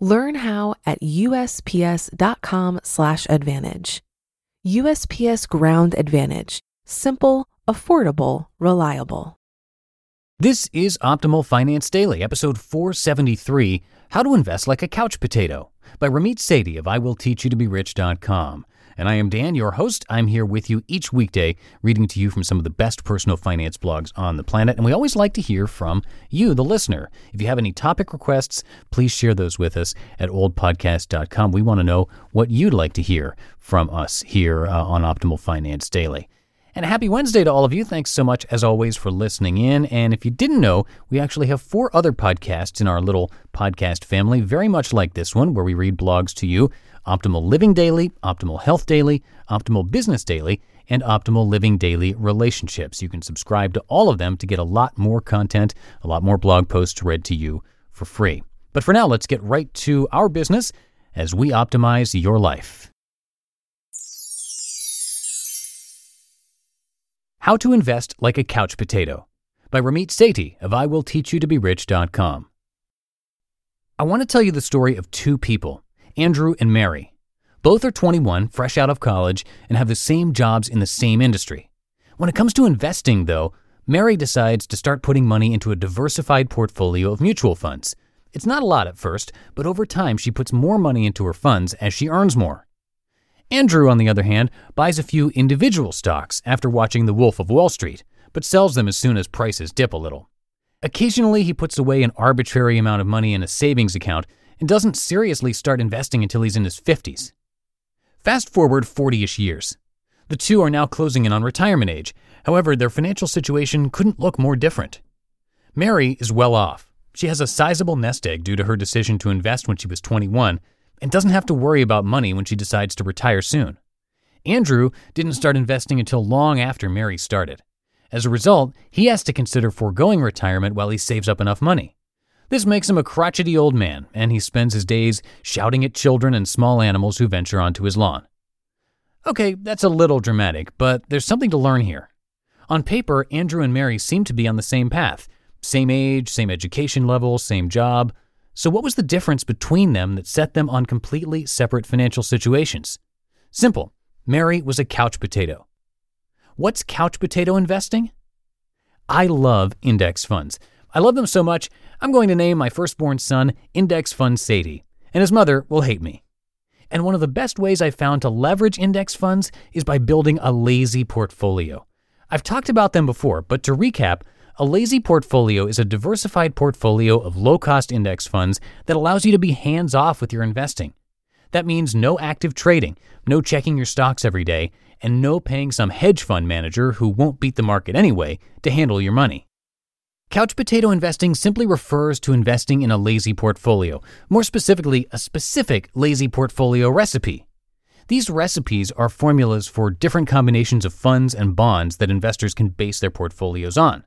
Learn how at usps.com/advantage. USPS Ground Advantage: simple, affordable, reliable. This is Optimal Finance Daily, episode 473 How to Invest Like a Couch Potato by Ramit Sethi of IWillTeachYouToBeRich.com. And I am Dan, your host. I'm here with you each weekday, reading to you from some of the best personal finance blogs on the planet. And we always like to hear from you, the listener. If you have any topic requests, please share those with us at oldpodcast.com. We want to know what you'd like to hear from us here uh, on Optimal Finance Daily. And happy Wednesday to all of you. Thanks so much, as always, for listening in. And if you didn't know, we actually have four other podcasts in our little podcast family, very much like this one, where we read blogs to you Optimal Living Daily, Optimal Health Daily, Optimal Business Daily, and Optimal Living Daily Relationships. You can subscribe to all of them to get a lot more content, a lot more blog posts read to you for free. But for now, let's get right to our business as we optimize your life. How to Invest Like a Couch Potato by Ramit Sethi of IWillTeachYouToBeRich.com. I want to tell you the story of two people, Andrew and Mary. Both are 21, fresh out of college, and have the same jobs in the same industry. When it comes to investing, though, Mary decides to start putting money into a diversified portfolio of mutual funds. It's not a lot at first, but over time she puts more money into her funds as she earns more. Andrew, on the other hand, buys a few individual stocks after watching The Wolf of Wall Street, but sells them as soon as prices dip a little. Occasionally, he puts away an arbitrary amount of money in a savings account and doesn't seriously start investing until he's in his 50s. Fast forward 40 ish years. The two are now closing in on retirement age. However, their financial situation couldn't look more different. Mary is well off. She has a sizable nest egg due to her decision to invest when she was 21 and doesn't have to worry about money when she decides to retire soon. Andrew didn't start investing until long after Mary started. As a result, he has to consider foregoing retirement while he saves up enough money. This makes him a crotchety old man, and he spends his days shouting at children and small animals who venture onto his lawn. Okay, that's a little dramatic, but there's something to learn here. On paper, Andrew and Mary seem to be on the same path same age, same education level, same job. So, what was the difference between them that set them on completely separate financial situations? Simple Mary was a couch potato. What's couch potato investing? I love index funds. I love them so much, I'm going to name my firstborn son Index Fund Sethi, and his mother will hate me. And one of the best ways I've found to leverage index funds is by building a lazy portfolio. I've talked about them before, but to recap, a lazy portfolio is a diversified portfolio of low cost index funds that allows you to be hands off with your investing. That means no active trading, no checking your stocks every day, and no paying some hedge fund manager who won't beat the market anyway to handle your money. Couch potato investing simply refers to investing in a lazy portfolio, more specifically, a specific lazy portfolio recipe. These recipes are formulas for different combinations of funds and bonds that investors can base their portfolios on.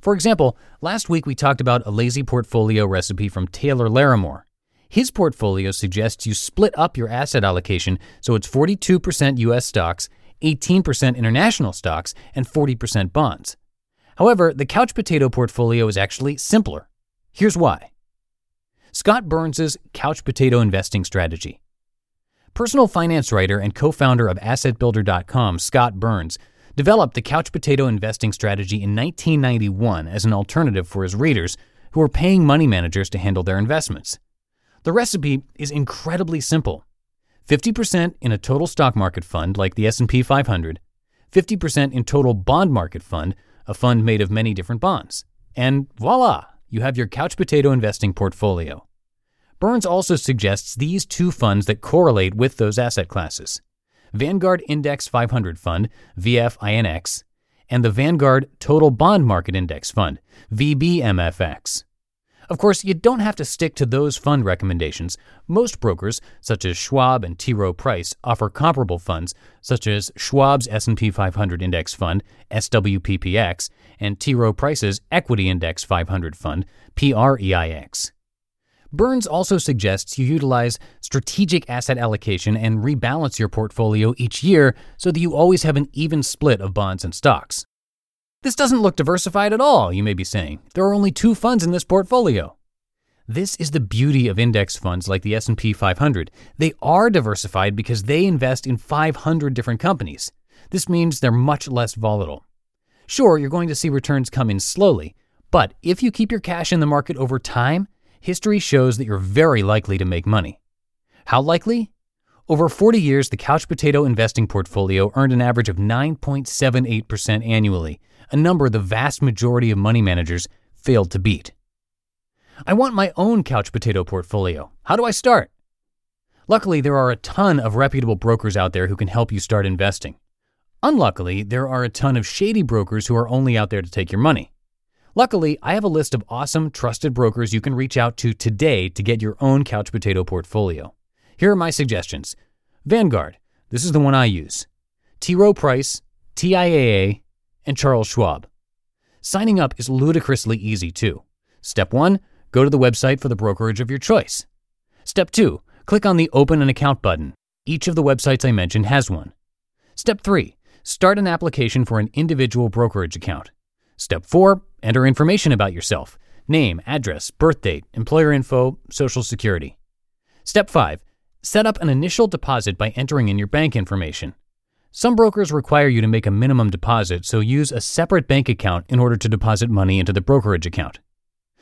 For example, last week we talked about a lazy portfolio recipe from Taylor Larimore. His portfolio suggests you split up your asset allocation so it's 42% US stocks, 18% international stocks, and 40% bonds. However, the couch potato portfolio is actually simpler. Here's why. Scott Burns' couch potato investing strategy. Personal finance writer and co founder of AssetBuilder.com, Scott Burns, developed the couch potato investing strategy in 1991 as an alternative for his readers who were paying money managers to handle their investments. The recipe is incredibly simple. 50% in a total stock market fund like the S&P 500, 50% in total bond market fund, a fund made of many different bonds. And voila, you have your couch potato investing portfolio. Burns also suggests these two funds that correlate with those asset classes. Vanguard Index 500 Fund, VFINX, and the Vanguard Total Bond Market Index Fund, VBMFX. Of course, you don't have to stick to those fund recommendations. Most brokers, such as Schwab and T. Rowe Price, offer comparable funds, such as Schwab's S&P 500 Index Fund (SWPPX) and T. Rowe Price's Equity Index 500 Fund (PREIX). Burns also suggests you utilize strategic asset allocation and rebalance your portfolio each year so that you always have an even split of bonds and stocks. This doesn't look diversified at all, you may be saying. There are only two funds in this portfolio. This is the beauty of index funds like the S&P 500. They are diversified because they invest in 500 different companies. This means they're much less volatile. Sure, you're going to see returns come in slowly, but if you keep your cash in the market over time, history shows that you're very likely to make money. How likely? Over 40 years, the couch potato investing portfolio earned an average of 9.78% annually, a number the vast majority of money managers failed to beat. I want my own couch potato portfolio. How do I start? Luckily, there are a ton of reputable brokers out there who can help you start investing. Unluckily, there are a ton of shady brokers who are only out there to take your money. Luckily, I have a list of awesome, trusted brokers you can reach out to today to get your own couch potato portfolio. Here are my suggestions Vanguard, this is the one I use. T. Rowe Price, TIAA, and Charles Schwab. Signing up is ludicrously easy too. Step 1 Go to the website for the brokerage of your choice. Step 2 Click on the Open an Account button. Each of the websites I mentioned has one. Step 3 Start an application for an individual brokerage account. Step 4 Enter information about yourself name, address, birth date, employer info, social security. Step 5 Set up an initial deposit by entering in your bank information. Some brokers require you to make a minimum deposit, so use a separate bank account in order to deposit money into the brokerage account.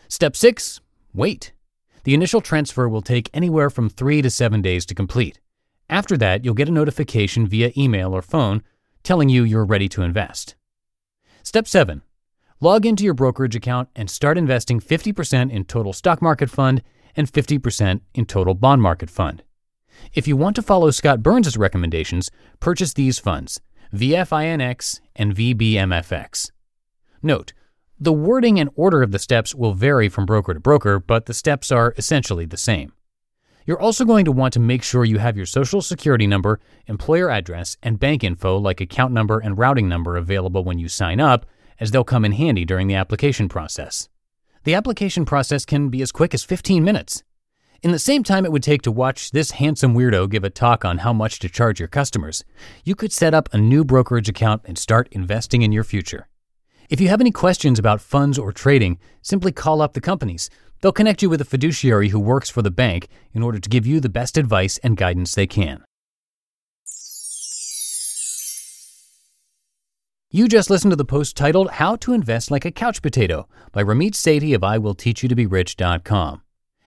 Step 6 Wait. The initial transfer will take anywhere from 3 to 7 days to complete. After that, you'll get a notification via email or phone telling you you're ready to invest. Step 7 Log into your brokerage account and start investing 50% in total stock market fund and 50% in total bond market fund. If you want to follow Scott Burns' recommendations, purchase these funds, VFINX and VBMFX. Note, the wording and order of the steps will vary from broker to broker, but the steps are essentially the same. You're also going to want to make sure you have your social security number, employer address, and bank info like account number and routing number available when you sign up, as they'll come in handy during the application process. The application process can be as quick as 15 minutes. In the same time it would take to watch this handsome weirdo give a talk on how much to charge your customers, you could set up a new brokerage account and start investing in your future. If you have any questions about funds or trading, simply call up the companies. They'll connect you with a fiduciary who works for the bank in order to give you the best advice and guidance they can. You just listened to the post titled How to Invest Like a Couch Potato by Ramit Sethi of IWillTeachYouToBeRich.com.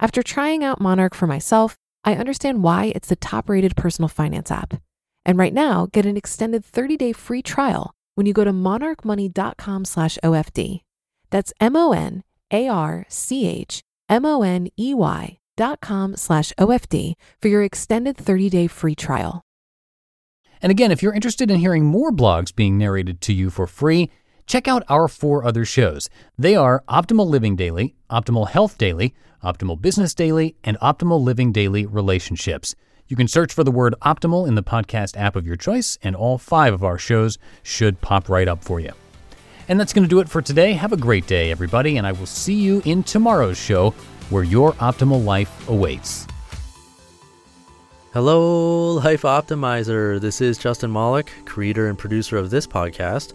After trying out Monarch for myself, I understand why it's the top rated personal finance app. And right now, get an extended 30-day free trial when you go to monarchmoney.com slash OFD. That's M-O-N-A-R-C-H M-O-N-E-Y dot com slash OFD for your extended 30-day free trial. And again, if you're interested in hearing more blogs being narrated to you for free, check out our four other shows. They are Optimal Living Daily, Optimal Health Daily, Optimal Business Daily, and Optimal Living Daily Relationships. You can search for the word optimal in the podcast app of your choice, and all five of our shows should pop right up for you. And that's going to do it for today. Have a great day, everybody, and I will see you in tomorrow's show where your optimal life awaits. Hello, Life Optimizer. This is Justin Malik, creator and producer of this podcast,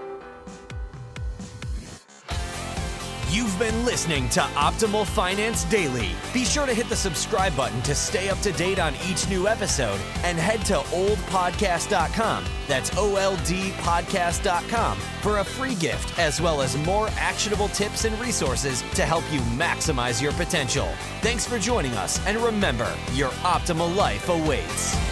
You've been listening to Optimal Finance Daily. Be sure to hit the subscribe button to stay up to date on each new episode and head to oldpodcast.com. That's O L D podcast.com for a free gift as well as more actionable tips and resources to help you maximize your potential. Thanks for joining us and remember, your optimal life awaits.